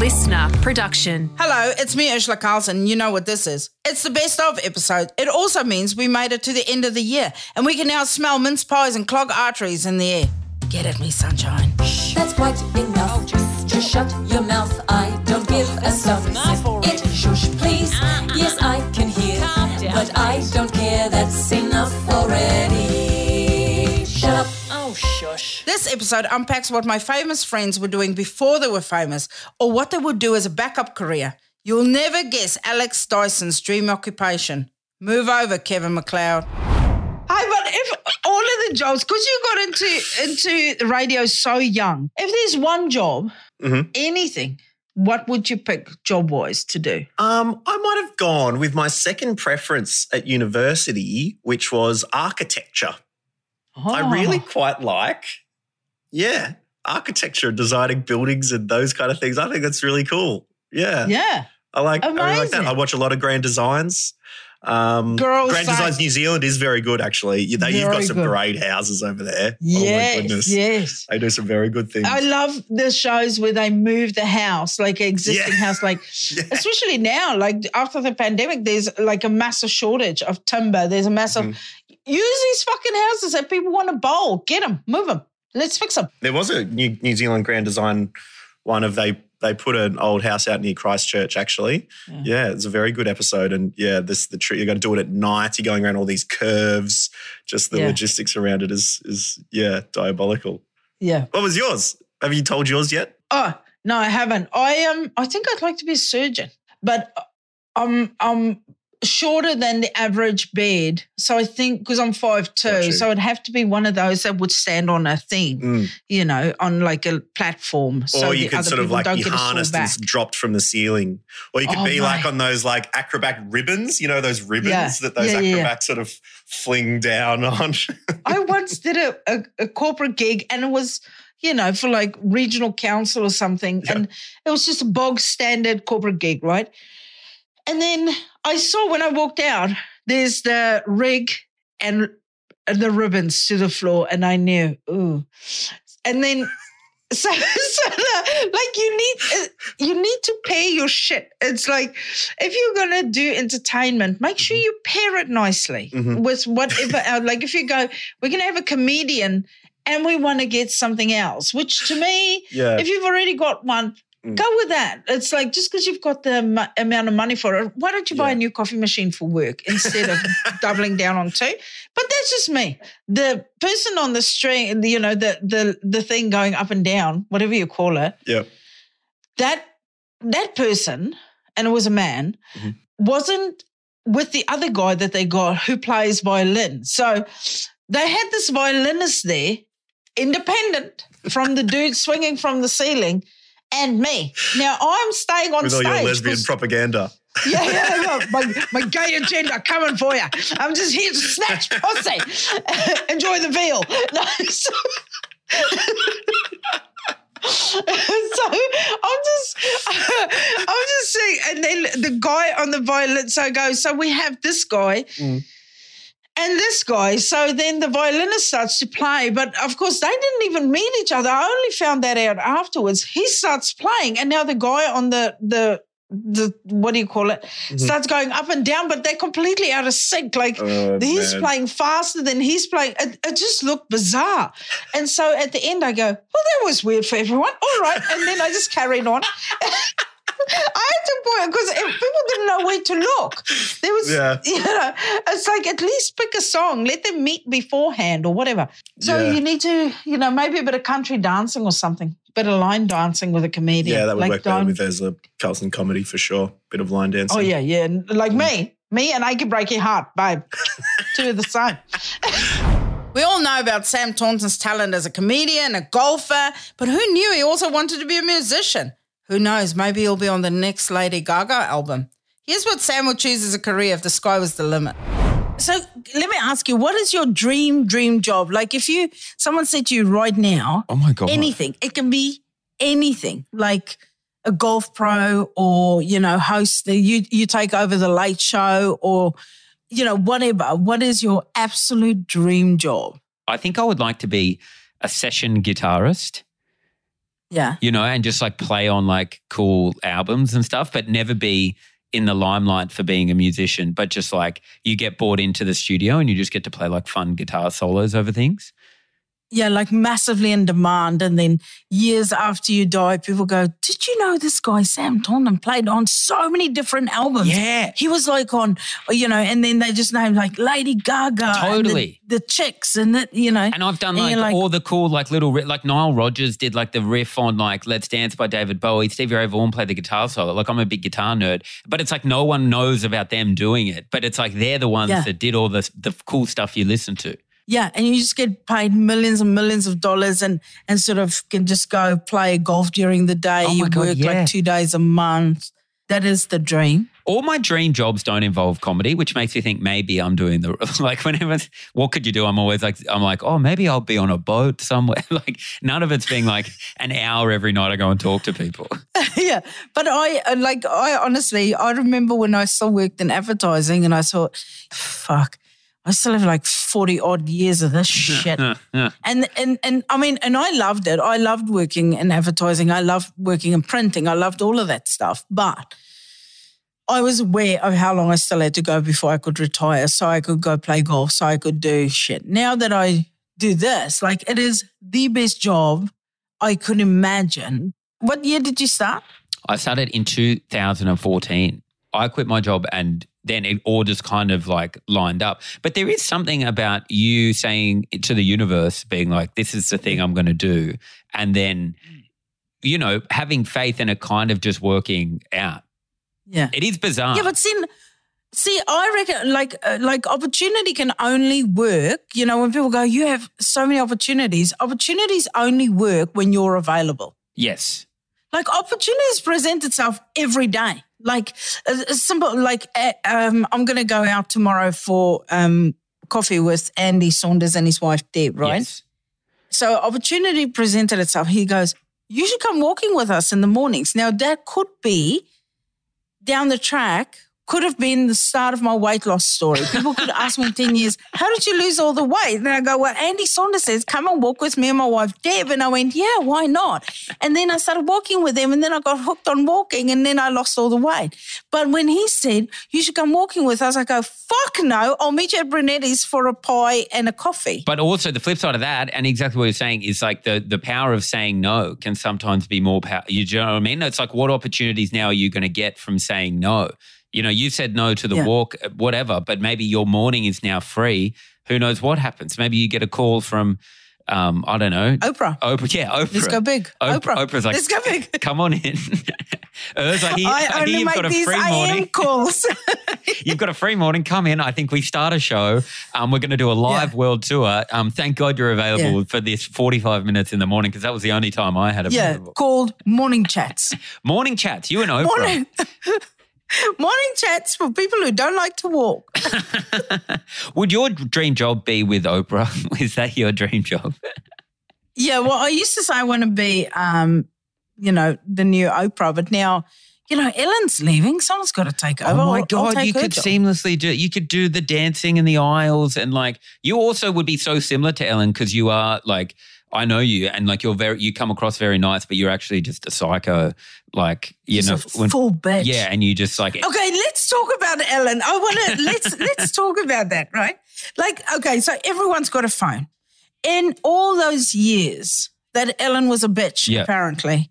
listener production. Hello, it's me, Urzila Carlson. You know what this is. It's the best of episode. It also means we made it to the end of the year and we can now smell mince pies and clog arteries in the air. Get at me, sunshine. That's quite enough. Oh, just, just shut your mouth. I don't oh, give a stuff. It shush, please. Uh-uh. Yes, I can hear, but I don't care. That's enough already. Shut up. Oh, shush. This episode unpacks what my famous friends were doing before they were famous or what they would do as a backup career. You'll never guess Alex Dyson's dream occupation. Move over, Kevin McCloud. Hi, but if all of the jobs, because you got into into radio so young, if there's one job, anything, what would you pick job wise to do? Um, I might have gone with my second preference at university, which was architecture. I really Oh. quite like, yeah, architecture, designing buildings and those kind of things. I think that's really cool. Yeah, Yeah. I like, I really like that. Amazing. I watch a lot of Grand Designs. Um, Grand side- Designs New Zealand is very good, actually. You, they, you've got some good. great houses over there. oh Yes. my goodness, Yes. they do some very good things. I love the shows where they move the house, like existing Yeah. house, like Yeah. especially now, like after the pandemic, there's like a massive shortage of timber. There's a massive Mm-hmm. use these fucking houses that people want to bowl. Get them, move them. Let's fix them. There was a New, New Zealand Grand Design one of they they put an old house out near Christchurch. Actually, yeah, it's a very good episode. And yeah, this the tree. You got to do it at night. You're going around all these curves. Just the Yeah. logistics around it is is yeah diabolical. Yeah. What was yours? Have you told yours yet? Oh no, I haven't. I um, I think I'd like to be a surgeon, but I'm I'm shorter than the average bed. So I think because I'm five two, so it'd have to be one of those that would stand on a thing. Mm. you know, on like a platform. or the you could sort of like be get a sore harnessed and dropped from the ceiling. Or you could Oh, be like on those like acrobat ribbons, you know, those ribbons Yeah. that those Yeah, yeah, yeah. acrobats sort of fling down on. I once did a, a, a corporate gig and it was, you know, for like regional council or something. Yeah. And it was just a bog standard corporate gig, right? And then I saw when I walked out, there's the rig and the ribbons to the floor. And I knew, ooh. And then so, so the- like you need uh, you need to pair your shit. It's like if you're gonna do entertainment, make sure you pair it nicely Mhm. with whatever. like if you go, we're gonna have a comedian, and we want to get something else. Which to me, yeah. if you've already got one. Mm. Go with that. It's like just because you've got the mu- amount of money for it, why don't you buy Yeah. a new coffee machine for work instead of doubling down on two? But that's just me. The person on the string, you know, the the the thing going up and down, whatever you call it, yeah. that that person, and it was a man, Mhm. wasn't with the other guy that they got who plays violin. So they had this violinist there, independent from the dude swinging from the ceiling. And me. Now I'm staying on With all stage. your lesbian propaganda. yeah, yeah, yeah. My, my gay agenda coming for you. I'm just here to snatch pussy. Enjoy the veal. No, so, so I'm just, I'm just saying. And then the guy on the violin, so goes, so we have this guy. Mm. And this guy, so then the violinist starts to play, but of course they didn't even meet each other. I only found that out afterwards. He starts playing, and now the guy on the the the what do you call it mm-hmm. starts going up and down, but they're completely out of sync. Like Oh, he's man. playing faster than he's playing. It, it just looked bizarre. And so at the end, I go, "Well, that was weird for everyone." All right, and then I just carried on. I had to point because people didn't know where to look. There was, Yeah. you know, it's like at least pick a song, let them meet beforehand or whatever. So Yeah. you need to, you know, maybe a bit of country dancing or something, bit of line dancing with a comedian. Yeah, that would like work better with as a Carlson comedy for sure. Bit of line dancing. Oh yeah, yeah, like me, me, and I can break your heart, babe. Two of the same. We all know about Sam Taunton's talent as a comedian, a golfer, but who knew he also wanted to be a musician? Who knows? Maybe he'll be on the next Lady Gaga album. Here's what Sam would choose as a career if the sky was the limit. So let me ask you, what is your dream dream job? Like if you someone said to you right now, Oh my god. anything, it can be anything, like a golf pro or you know host the you you take over the late show or you know whatever. What is your absolute dream job? I think I would like to be a session guitarist Yeah. you know, and just like play on like cool albums and stuff, but never be in the limelight for being a musician, but just like you get brought into the studio and you just get to play like fun guitar solos over things. Yeah, like massively in demand. And then years after you die, people go, Did you know this guy, Sam Taunton, played on so many different albums? Yeah. He was like on, you know, and then they just named like Lady Gaga. Totally. the, the chicks and that, you know. And I've done like, like- all the cool, like little, like Nile Rodgers did like the riff on like Let's Dance by David Bowie. Stevie Ray Vaughan played the guitar solo. Like I'm a big guitar nerd, but it's like no one knows about them doing it. But it's like they're the ones Yeah. that did all the the cool stuff you listen to. Yeah, and you just get paid millions and millions of dollars and and sort of can just go play golf during the day. Oh you God, work yeah. like two days a month. That is the dream. All my dream jobs don't involve comedy, which makes me think maybe I'm doing the like whenever what could you do? I'm always like I'm like, oh maybe I'll be on a boat somewhere. like none of it's being like an hour every night I go and talk to people. yeah, but I like I honestly I remember when I still worked in advertising and I thought, fuck, I still have like forty odd years of this shit. Yeah. And and and I mean, and I loved it. I loved working in advertising. I loved working in printing. I loved all of that stuff. But I was aware of how long I still had to go before I could retire, so I could go play golf, so I could do shit. Now that I do this, like it is the best job I could imagine. What year did you start? I started in 2014. I quit my job and then it all just kind of like lined up. But there is something about you saying it to the universe, being like, this is the thing I'm going to do. And then, you know, having faith in it kind of just working out. Yeah. It is bizarre. Yeah, but see, see, I reckon like uh, like opportunity can only work. You know, when people go, you have so many opportunities. Opportunities only work when you're available. yes. Like opportunities present itself every day. Like a, a simple, like uh, um, I'm going to go out tomorrow for um, coffee with Andy Saunders and his wife Deb. Right. Yes. So opportunity presented itself. He goes, "You should come walking with us in the mornings." Now that could be down the track. Could have been the start of my weight loss story. People could ask me in 10 years, how did you lose all the weight? And I go, well, Andy Saunders says, come and walk with me and my wife, Deb. And I went, yeah, why not? And then I started walking with him and then I got hooked on walking and then I lost all the weight. But when he said, you should come walking with us, I go, fuck no, I'll meet you at Brunetti's for a pie and a coffee. But also the flip side of that, and exactly what you're saying, is like the the power of saying no can sometimes be more power. You know what I mean? It's like what opportunities now are you going to get from saying no? You know, you said no to the Yeah. walk, whatever, but maybe your morning is now free. Who knows what happens? Maybe you get a call from, um, I don't know, Oprah. Oprah. Yeah, Oprah. Let's go big. Oprah. Oprah. Oprah's like, Let's go big. come on in. Urs, I hear, I I hear you've make got a these free morning. calls. You've got a free morning. Come in. I think we start a show. Um, we're going to do a live Yeah. world tour. Um, thank God you're available Yeah. for this 45 minutes in the morning because that was the only time I had yeah, available. called morning chats. Morning chats. You and Oprah. Morning. morning chats for people who don't like to walk. Would your dream job be with Oprah? Is that your dream job? Yeah, well, I used to say I want to be, um, you know, the new Oprah, but now, you know, Ellen's leaving. Someone's got to take over. Oh my I'll- I'll God, you could job. seamlessly do You could do the dancing in the aisles and like you also would be so similar to Ellen because you are like, I know you and like you're very, you come across very nice, but you're actually just a psycho. Like, you know, a full bitch. yeah. And you just like, Okay, let's talk about Ellen. I want to let's let's talk about that, right? Like, okay, so everyone's got a phone. In all those years that Ellen was a bitch, Yeah. apparently,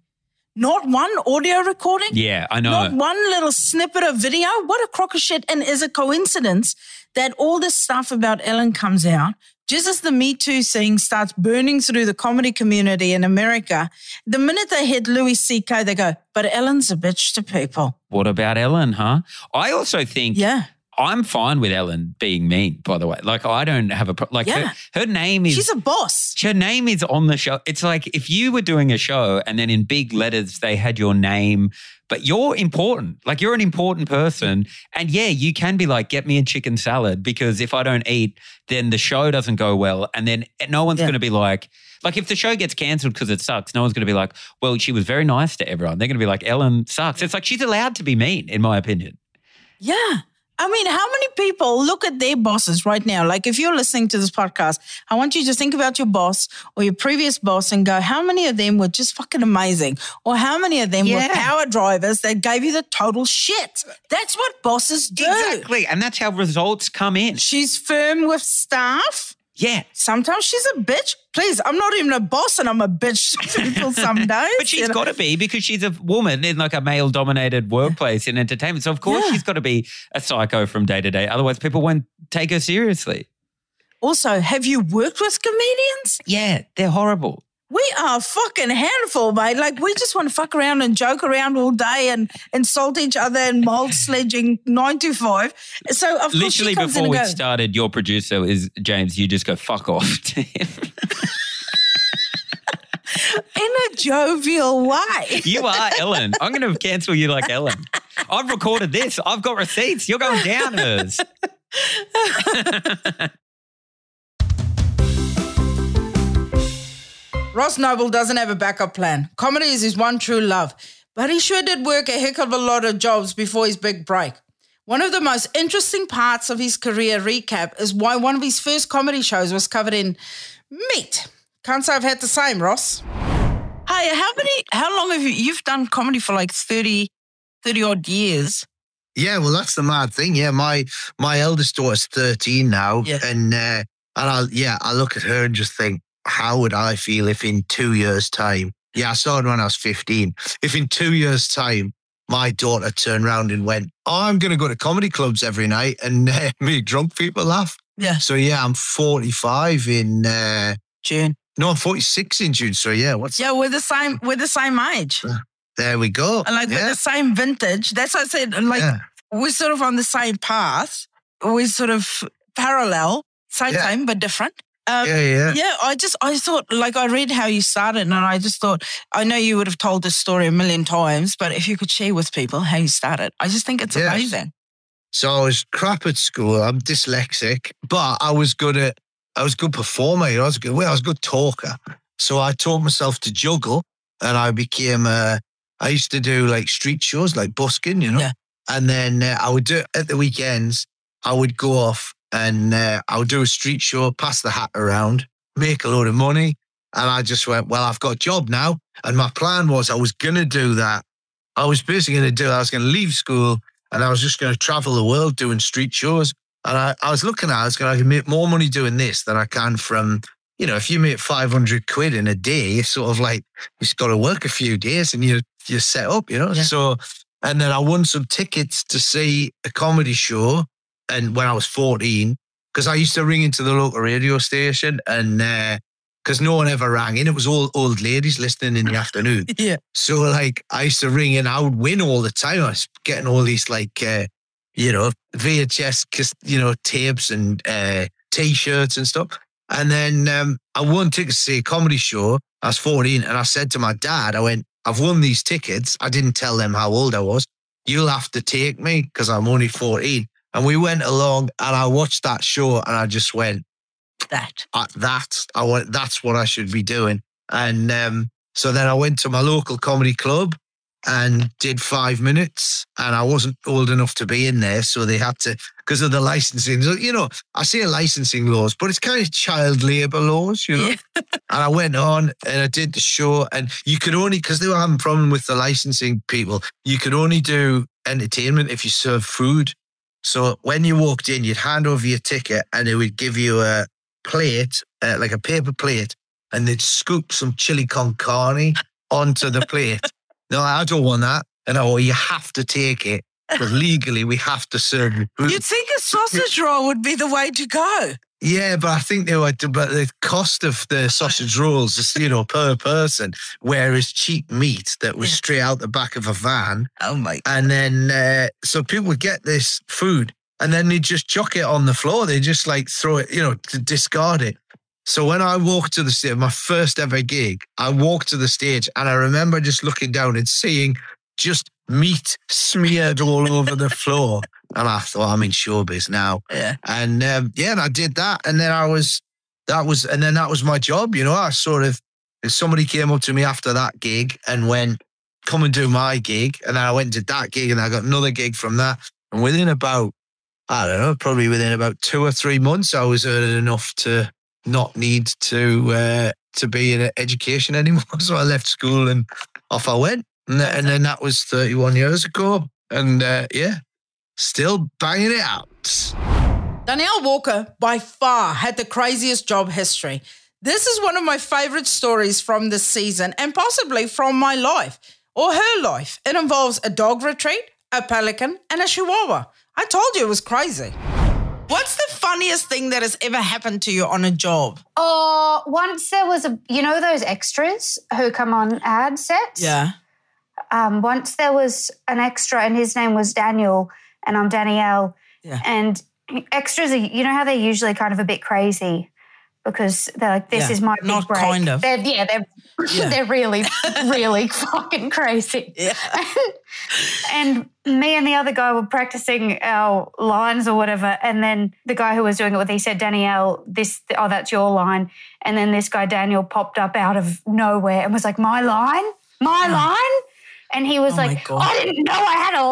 not one audio recording, yeah, I know. not one little snippet of video. What a crock of shit! And is it coincidence that all this stuff about Ellen comes out? Just as the Me Too thing starts burning through the comedy community in America, the minute they hit Louis C.K., they go, but Ellen's a bitch to people. What about Ellen, huh? I also think Yeah. I'm fine with Ellen being mean, by the way. Like, I don't have a, pro- like, Yeah. her, her name is, She's a boss. her name is on the show. It's like if you were doing a show and then in big letters they had your name, but you're important. Like, you're an important person. And yeah, you can be like, get me a chicken salad because if I don't eat, then the show doesn't go well. And then no one's Yeah. going to be like, like if the show gets cancelled because it sucks, no one's going to be like, well, she was very nice to everyone. They're going to be like, Ellen sucks. It's like she's allowed to be mean, in my opinion. Yeah. I mean, how many people look at their bosses right now? Like, if you're listening to this podcast, I want you to think about your boss or your previous boss and go, how many of them were just fucking amazing? Or how many of them Yeah. were power drivers that gave you the total shit? That's what bosses do. Exactly. And that's how results come in. She's firm with staff. Yeah. Sometimes she's a bitch. Please, I'm not even a boss and I'm a bitch to people some days. But she's got to be because she's a woman in like a male dominated workplace in entertainment. So, of course, Yeah. she's got to be a psycho from day to day. Otherwise, people won't take her seriously. Also, have you worked with comedians? Yeah, they're horrible. We are a fucking handful, mate. Like we just want to fuck around and joke around all day and insult each other and mold sledging nine to five. So of course Literally she comes before we goes, started, your producer is James. You just go fuck off to him. in a jovial way. You are Ellen. I'm going to cancel you like Ellen. I've recorded this. I've got receipts. You're going down hers. Ross Noble doesn't have a backup plan. Comedy is his one true love, but he sure did work a heck of a lot of jobs before his big break. One of the most interesting parts of his career recap is why one of his first comedy shows was covered in meat. Can't say I've had the same, Ross. Hey, how many, how long have you, you've done comedy for like 30, 30 odd years? Yeah, well, that's the mad thing. Yeah, my my eldest daughter's thirteen now, Yeah. and uh, and I yeah, I look at her and just think, how would I feel if in two years' time? Yeah, I started when I was fifteen. If in two years' time my daughter turned around and went, oh, I'm going to go to comedy clubs every night and uh, make drunk people laugh. Yeah. So yeah, I'm 45 in uh, June. no, I'm 46 in June. So yeah, what's Yeah, we're the same, we're the same age. there? We go. And like we're the same vintage. That's what I said. and Like yeah. we're sort of on the same path. We're sort of parallel, same Yeah. time but different. Um, yeah, yeah, yeah, I just I thought like I read how you started, and I just thought I know you would have told this story a million times, but if you could share with people how you started, I just think it's Yes. amazing. So I was crap at school. I'm dyslexic, but I was good at. I was a good performer. You know, I was a good. Well, I was a good talker. So I taught myself to juggle, and I became. Uh, I used to do like street shows, like busking, you know. Yeah. And then uh, I would do at the weekends. I would go off and uh, I'll do a street show, pass the hat around, make a load of money, and I just went, well, I've got a job now. And my plan was I was going to do that. I was basically going to do. I was going to leave school and I was just going to travel the world doing street shows. And I, I was looking at, it, I was going to make more money doing this than I can from, you know, if you make 500 quid in a day, it's sort of like, you've got to work a few days and you, you're set up, you know? Yeah. So, and then I won some tickets to see a comedy show. And when I was 14, because I used to ring into the local radio station and, uh, because no one ever rang in. It was all old ladies listening in the afternoon. Yeah. So like I used to ring in, I would win all the time. I was getting all these like uh, you know, VHS you know, tapes and uh t-shirts and stuff. And then um I won tickets to see a comedy show. I was 14 and I said to my dad, I went, I've won these tickets. I didn't tell them how old I was. You'll have to take me because I'm only 14. And we went along and I watched that show and I just went, That. uh, that I want that's what I should be doing. And um, so then I went to my local comedy club and did five minutes, and I wasn't old enough to be in there, so they had to because of the licensing. You know, I say licensing laws, but it's kind of child labour laws, you know. and I went on and I did the show, and you could only because they were having a problem with the licensing people. You could only do entertainment if you serve food. So when you walked in, you'd hand over your ticket, and they would give you a plate, uh, like a paper plate, and they'd scoop some chili con carne onto the plate. no, I don't want that. And oh, you have to take it. Because legally, we have to serve you. You'd think a sausage roll would be the way to go. Yeah, but I think they were, but the cost of the sausage rolls is, you know, per person, whereas cheap meat that was Yeah. straight out the back of a van. Oh my God. And then, uh, so people would get this food and then they just chuck it on the floor. They just like throw it, you know, to discard it. So when I walked to the stage, my first ever gig, I walked to the stage and I remember just looking down and seeing just meat smeared all over the floor. And I thought, I'm in showbiz now. Yeah. And um, yeah, and I did that. And then I was, that was, and then that was my job. You know, I sort of, if somebody came up to me after that gig and went, come and do my gig. And then I went to that gig and I got another gig from that. And within about I don't know, probably within about two or three months, I was earning enough to not need to uh, to be in education anymore. So I left school and off I went. And, and then that was 31 years ago. And uh, yeah, still banging it out. Danielle Walker, by far, had the craziest job history. This is one of my favorite stories from this season and possibly from my life or her life. It involves a dog retreat, a pelican, and a chihuahua. I told you it was crazy. What's the funniest thing that has ever happened to you on a job? Oh, once there was a, you know, those extras who come on ad sets? Yeah. Um, once there was an extra and his name was Daniel and I'm Danielle. Yeah. And extras are, you know how they're usually kind of a bit crazy because they're like, this Yeah, is my big not break. kind of. They're, yeah, they're, Yeah. they're really, really fucking crazy. Yeah. and me and the other guy were practicing our lines or whatever. And then the guy who was doing it with, he said, Danielle, this, oh, that's your line. And then this guy, Daniel, popped up out of nowhere and was like, my line? My line? And he was Oh like, I didn't know I had a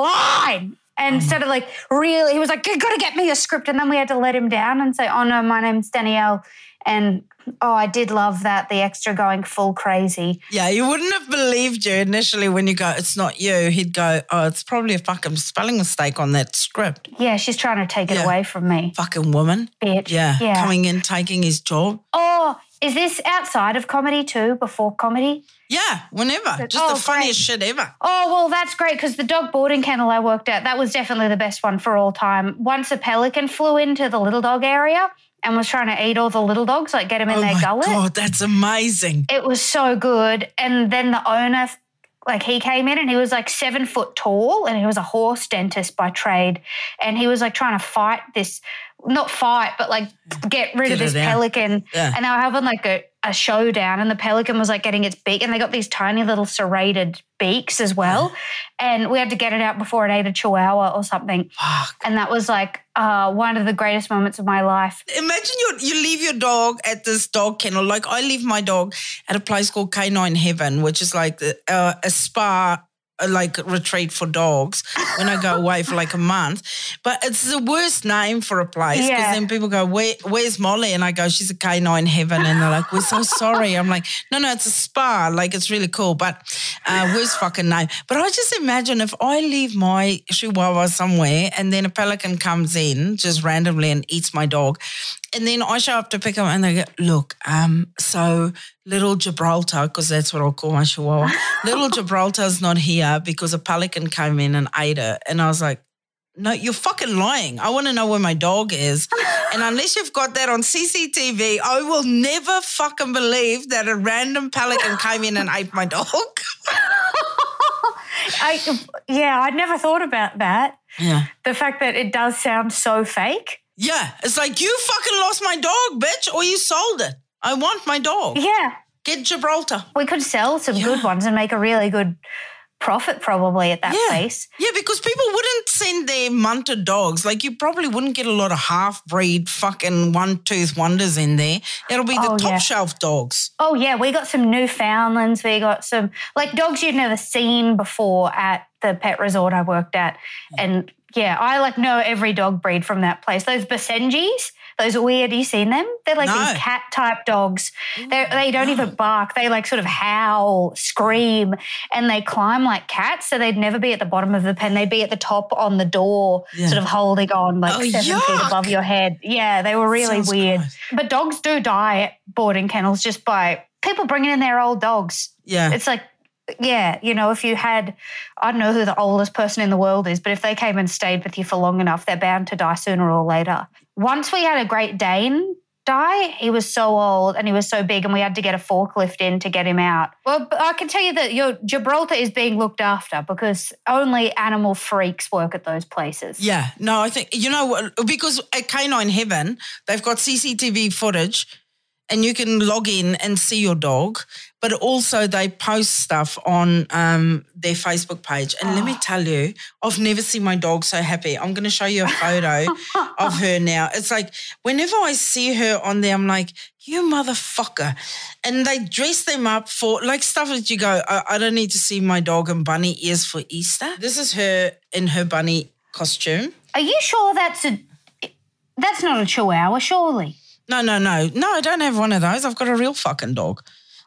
line. And mm-hmm. instead of like really, he was like, you gotta get me a script. And then we had to let him down and say, oh no, my name's Danielle. And oh, I did love that, the extra going full crazy. Yeah, you wouldn't have believed you initially when you go, it's not you. He'd go, oh, it's probably a fucking spelling mistake on that script. Yeah, she's trying to take it Yeah. away from me, Fucking woman. bitch. Yeah. Yeah. Coming in, taking his job. Oh, is this outside of comedy too, before comedy? Yeah, whenever. Just Oh, the funniest great. shit ever. Oh, well, that's great because the dog boarding kennel I worked at, that was definitely the best one for all time. Once a pelican flew into the little dog area and was trying to eat all the little dogs, like get them in oh their my gullet. God, that's amazing. It was so good. And then the owner, like he came in and he was like seven foot tall and he was a horse dentist by trade. And he was like trying to fight this, not fight, but like get rid of this pelican. Yeah. And they were having like a, a showdown and the pelican was like getting its beak and they got these tiny little serrated beaks as well. And we had to get it out before it ate a chihuahua or something. Fuck. And that was like uh, one of the greatest moments of my life. Imagine you you leave your dog at this dog kennel. Like I leave my dog at a place called Canine Heaven, which is like the, uh, a spa. Uh, Like retreat for dogs when I go away for like a month, but it's the worst name for a place because Yeah. then people go, Where, "Where's Molly?" and I go, "She's a canine heaven," and they're like, "We're so sorry." I'm like, "No, no, it's a spa. Like it's really cool, but uh, worst fucking name." But I just imagine if I leave my chihuahua somewhere and then a pelican comes in just randomly and eats my dog, and then I show up to pick him and they go, look, um, so little Gibraltar, because that's what I'll call my chihuahua, little Gibraltar's not here because a pelican came in and ate it. And I was like, no, you're fucking lying. I want to know where my dog is. And unless you've got that on CCTV, I will never fucking believe that a random pelican came in and ate my dog. I, yeah, I'd never thought about that. Yeah. The fact that it does sound so fake. Yeah. It's like, you fucking lost my dog, bitch, or you sold it. I want my dog. Yeah. Get Gibraltar. We could sell some good ones and make a really good profit probably at that Yeah. place. Yeah, because people wouldn't send their munter dogs. Like you probably wouldn't get a lot of half breed fucking one tooth wonders in there. It'll be the Oh, top yeah. shelf dogs. Oh yeah, we got some Newfoundlands. We got some like dogs you'd never seen before at the pet resort I worked at. And yeah, I like know every dog breed from that place. Those Basenjis, those weird, you seen them? They're like No. these cat type dogs. They they don't even bark. They like sort of howl, scream, and they climb like cats. So they'd never be at the bottom of the pen. They'd be at the top on the door, Yeah. sort of holding on like Oh, seven feet above your head. Yeah, they were really Sounds weird. gross. But dogs do die at boarding kennels just by people bringing in their old dogs. Yeah. It's like, yeah, you know, if you had, I don't know who the oldest person in the world is, but if they came and stayed with you for long enough, they're bound to die sooner or later. Once we had a Great Dane die, he was so old and he was so big, and we had to get a forklift in to get him out. Well, I can tell you that your Gibraltar is being looked after because only animal freaks work at those places. Yeah, no, I think you know because at Canine Heaven they've got CCTV footage, and you can log in and see your dog. But also they post stuff on um, their Facebook page, and let me tell you, I've never seen my dog so happy. I'm going to show you a photo of her now. It's like whenever I see her on there, I'm like, you motherfucker. And they dress them up for like stuff that you go, I, I don't need to see my dog in bunny ears for Easter. This is her in her bunny costume. Are you sure that's a That's not a chihuahua, surely. No, no, no. No, I don't have one of those. I've got a real fucking dog.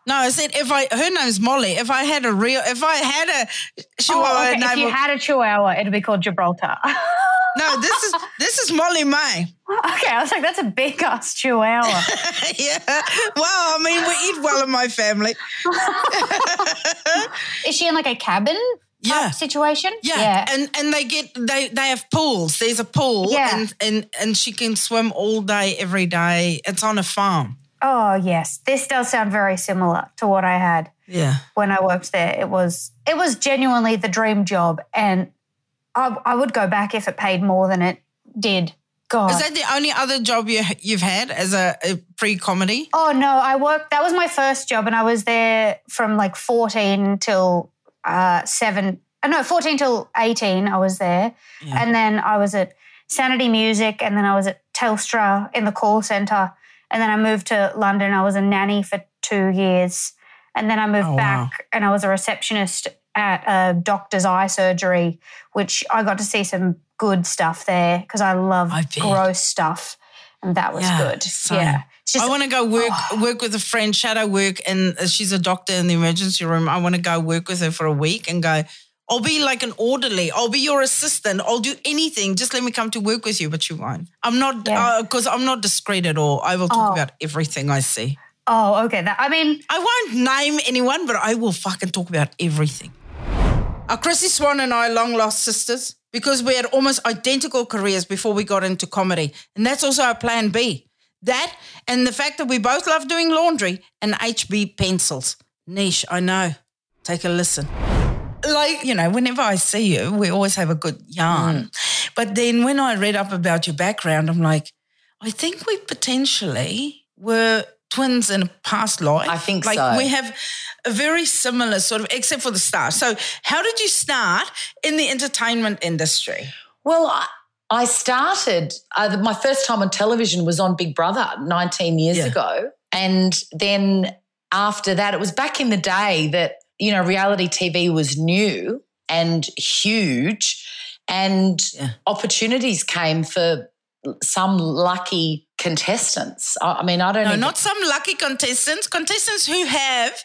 No, I said if I her name's Molly. If I had a real if I had a oh, chihuahua oh, okay. If you of- had a chihuahua, it'd be called Gibraltar. No, this is this is Molly May. okay, I was like, that's a big ass chihuahua. yeah. Well, I mean, we eat well in my family. Is she in like a cabin Yeah. situation? Yeah. And and they get they they have pools. There's a pool Yeah. and and and she can swim all day every day. It's on a farm. Oh yes, this does sound very similar to what I had Yeah. when I worked there. It was it was genuinely the dream job, and I, I would go back if it paid more than it did. God. Is that the only other job you you've had as a, a pre-comedy? Oh no, I worked. That was my first job, and I was there from like fourteen till uh, seven. Uh, no, fourteen till eighteen. I was there, Yeah. and then I was at Sanity Music, and then I was at Telstra in the call center, and then I moved to London. I was a nanny for two years, and then I moved Oh, wow. back, and I was a receptionist at a doctor's eye surgery, which I got to see some good stuff there because I love gross stuff, and that was Yeah, good. same. Yeah, just I want to go work work with a friend, shadow work, and uh, she's a doctor in the emergency room. I want to go work with her for a week and go. I'll be like an orderly. I'll be your assistant. I'll do anything. Just let me come to work with you, but you won't. I'm not Yeah. because I'm not discreet at all. I will talk Oh. about everything I see. Oh, okay. That I mean, I won't name anyone, but I will fucking talk about everything. Our Chrissy Swan and I are long lost sisters because we had almost identical careers before we got into comedy. And that's also our plan B. That and the fact that we both love doing laundry and HB pencils. Niche, I know. Take a listen. Like, you know, whenever I see you, we always have a good yarn. Mm. But then when I read up about your background, I'm like, I think we potentially were twins in a past life. I think like so. we have a very similar sort of, except for the start. So, how did you start in the entertainment industry? Well, I, I started, uh, my first time on television was on Big Brother 19 years Yeah. ago. And then after that, it was back in the day that, you know, reality TV was new and huge, and Yeah. opportunities came for some lucky contestants. I, I mean, I don't know. not some lucky contestants, contestants who have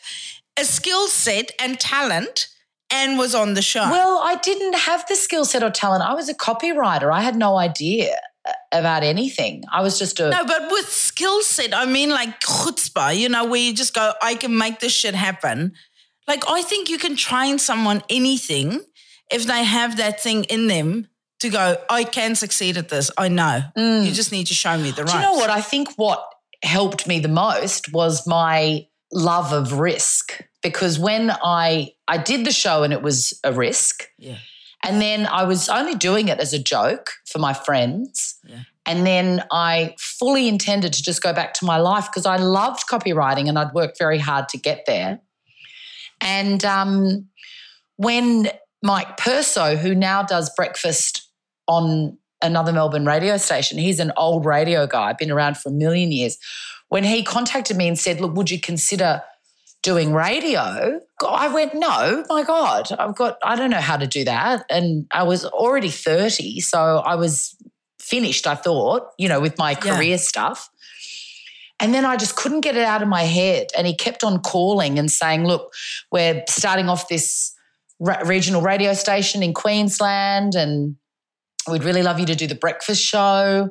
a skill set and talent and was on the show. Well, I didn't have the skill set or talent. I was a copywriter. I had no idea uh, about anything. I was just a No, but with skill set, I mean like chutzpah, you know, where you just go, I can make this shit happen. Like, I think you can train someone anything if they have that thing in them to go, I can succeed at this. I know. You just need to show me the right. Mm. Do you know what? I think what helped me the most was my love of risk because when I I did the show and it was a risk, Yeah. and then I was only doing it as a joke for my friends. Yeah. And then I fully intended to just go back to my life because I loved copywriting and I'd worked very hard to get there. And um, when Mike Perso, who now does breakfast on another Melbourne radio station, he's an old radio guy, been around for a million years. When he contacted me and said, Look, would you consider doing radio? I went, No, my God, I've got, I don't know how to do that. And I was already 30, so I was finished, I thought, you know, with my Yeah. career stuff. And then I just couldn't get it out of my head. And he kept on calling and saying, Look, we're starting off this re- regional radio station in Queensland, and we'd really love you to do the breakfast show.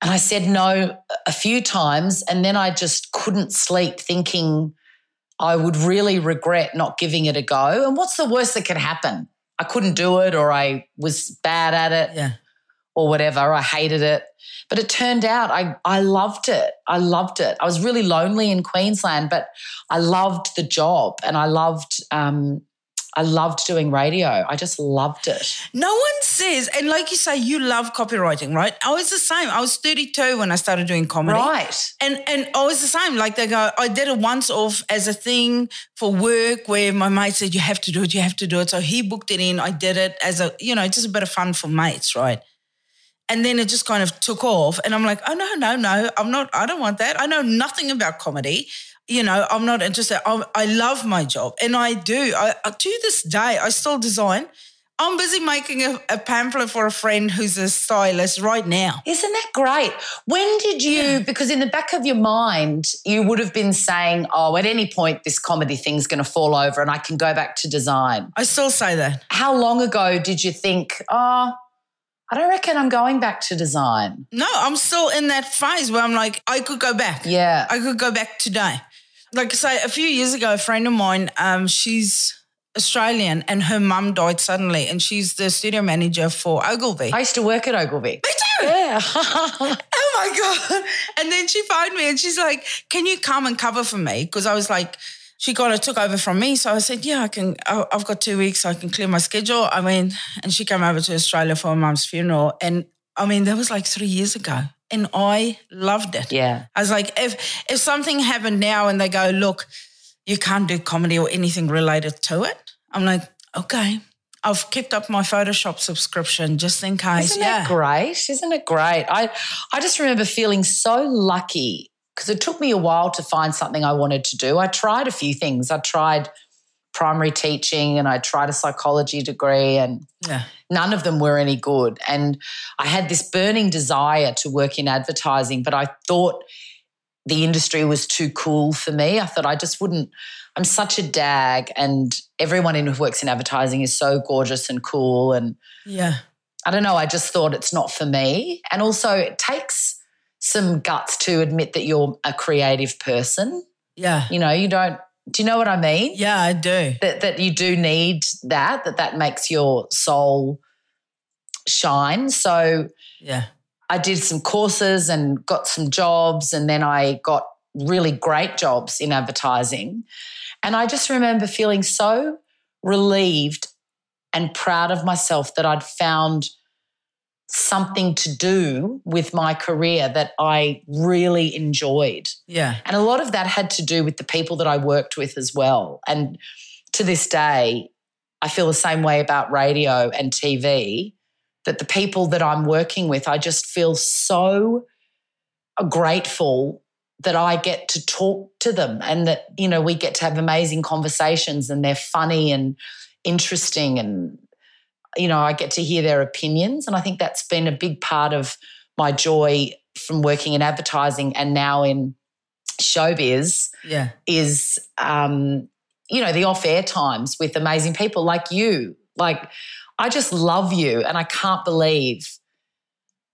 And I said no a few times. And then I just couldn't sleep thinking I would really regret not giving it a go. And what's the worst that could happen? I couldn't do it, or I was bad at it Yeah. or whatever. I hated it. But it turned out I, I loved it. I loved it. I was really lonely in Queensland, but I loved the job and I loved um, I loved doing radio. I just loved it. No one says, and like you say, you love copywriting, right? I was the same. I was 32 when I started doing comedy. Right. And and I was the same. Like they go, I did it once off as a thing for work where my mate said, You have to do it, you have to do it. So he booked it in. I did it as a, you know, just a bit of fun for mates, right? And then it just kind of took off. And I'm like, oh no, no, no, I'm not, I don't want that. I know nothing about comedy. You know, I'm not interested. I, I love my job. And I do. I, I- to this day, I still design. I'm busy making a, a pamphlet for a friend who's a stylist right now. Isn't that great? When did you, because in the back of your mind, you would have been saying, oh, at any point, this comedy thing's going to fall over and I can go back to design. I still say that. How long ago did you think, oh, I don't reckon I'm going back to design? No, I'm still in that phase where I'm like, I could go back. Yeah. I could go back today. Like I say, a few years ago, a friend of mine, um, she's Australian and her mum died suddenly and she's the studio manager for Ogilvy. I used to work at Ogilvy. Me too. Yeah. oh my God. And then she phoned me and she's like, Can you come and cover for me? Because I was like, she kind of took over from me. So I said, Yeah, I can. I've got two weeks. So I can clear my schedule. I mean, and she came over to Australia for her mum's funeral. And I mean, that was like three years ago. And I loved it. yeah. I was like, if if something happened now and they go, look, you can't do comedy or anything related to it, I'm like, okay. I've kept up my Photoshop subscription just in case. Isn't yeah. that great? Isn't it great? I, I just remember feeling so lucky because it took me a while to find something I wanted to do. I tried a few things. I tried primary teaching and I tried a psychology degree and Yeah. none of them were any good. And I had this burning desire to work in advertising, but I thought the industry was too cool for me. I thought I just wouldn't. I'm such a dag, and everyone in who works in advertising is so gorgeous and cool. And Yeah. I don't know, I just thought it's not for me. And also, it takes some guts to admit that you're a creative person. Yeah. You know, you don't, do you know what I mean? Yeah, I do. That, that you do need that, that that makes your soul shine. So Yeah. I did some courses and got some jobs, and then I got really great jobs in advertising. And I just remember feeling so relieved and proud of myself that I'd found something to do with my career that I really enjoyed. Yeah. And a lot of that had to do with the people that I worked with as well. And to this day, I feel the same way about radio and TV that the people that I'm working with, I just feel so grateful that I get to talk to them and that, you know, we get to have amazing conversations and they're funny and interesting and, you know, I get to hear their opinions. And I think that's been a big part of my joy from working in advertising and now in showbiz Yeah. is um, you know the off-air times with amazing people like you like i just love you and i can't believe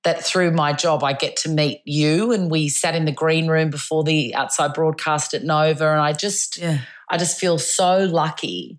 that through my job i get to meet you and we sat in the green room before the outside broadcast at nova and i just Yeah. i just feel so lucky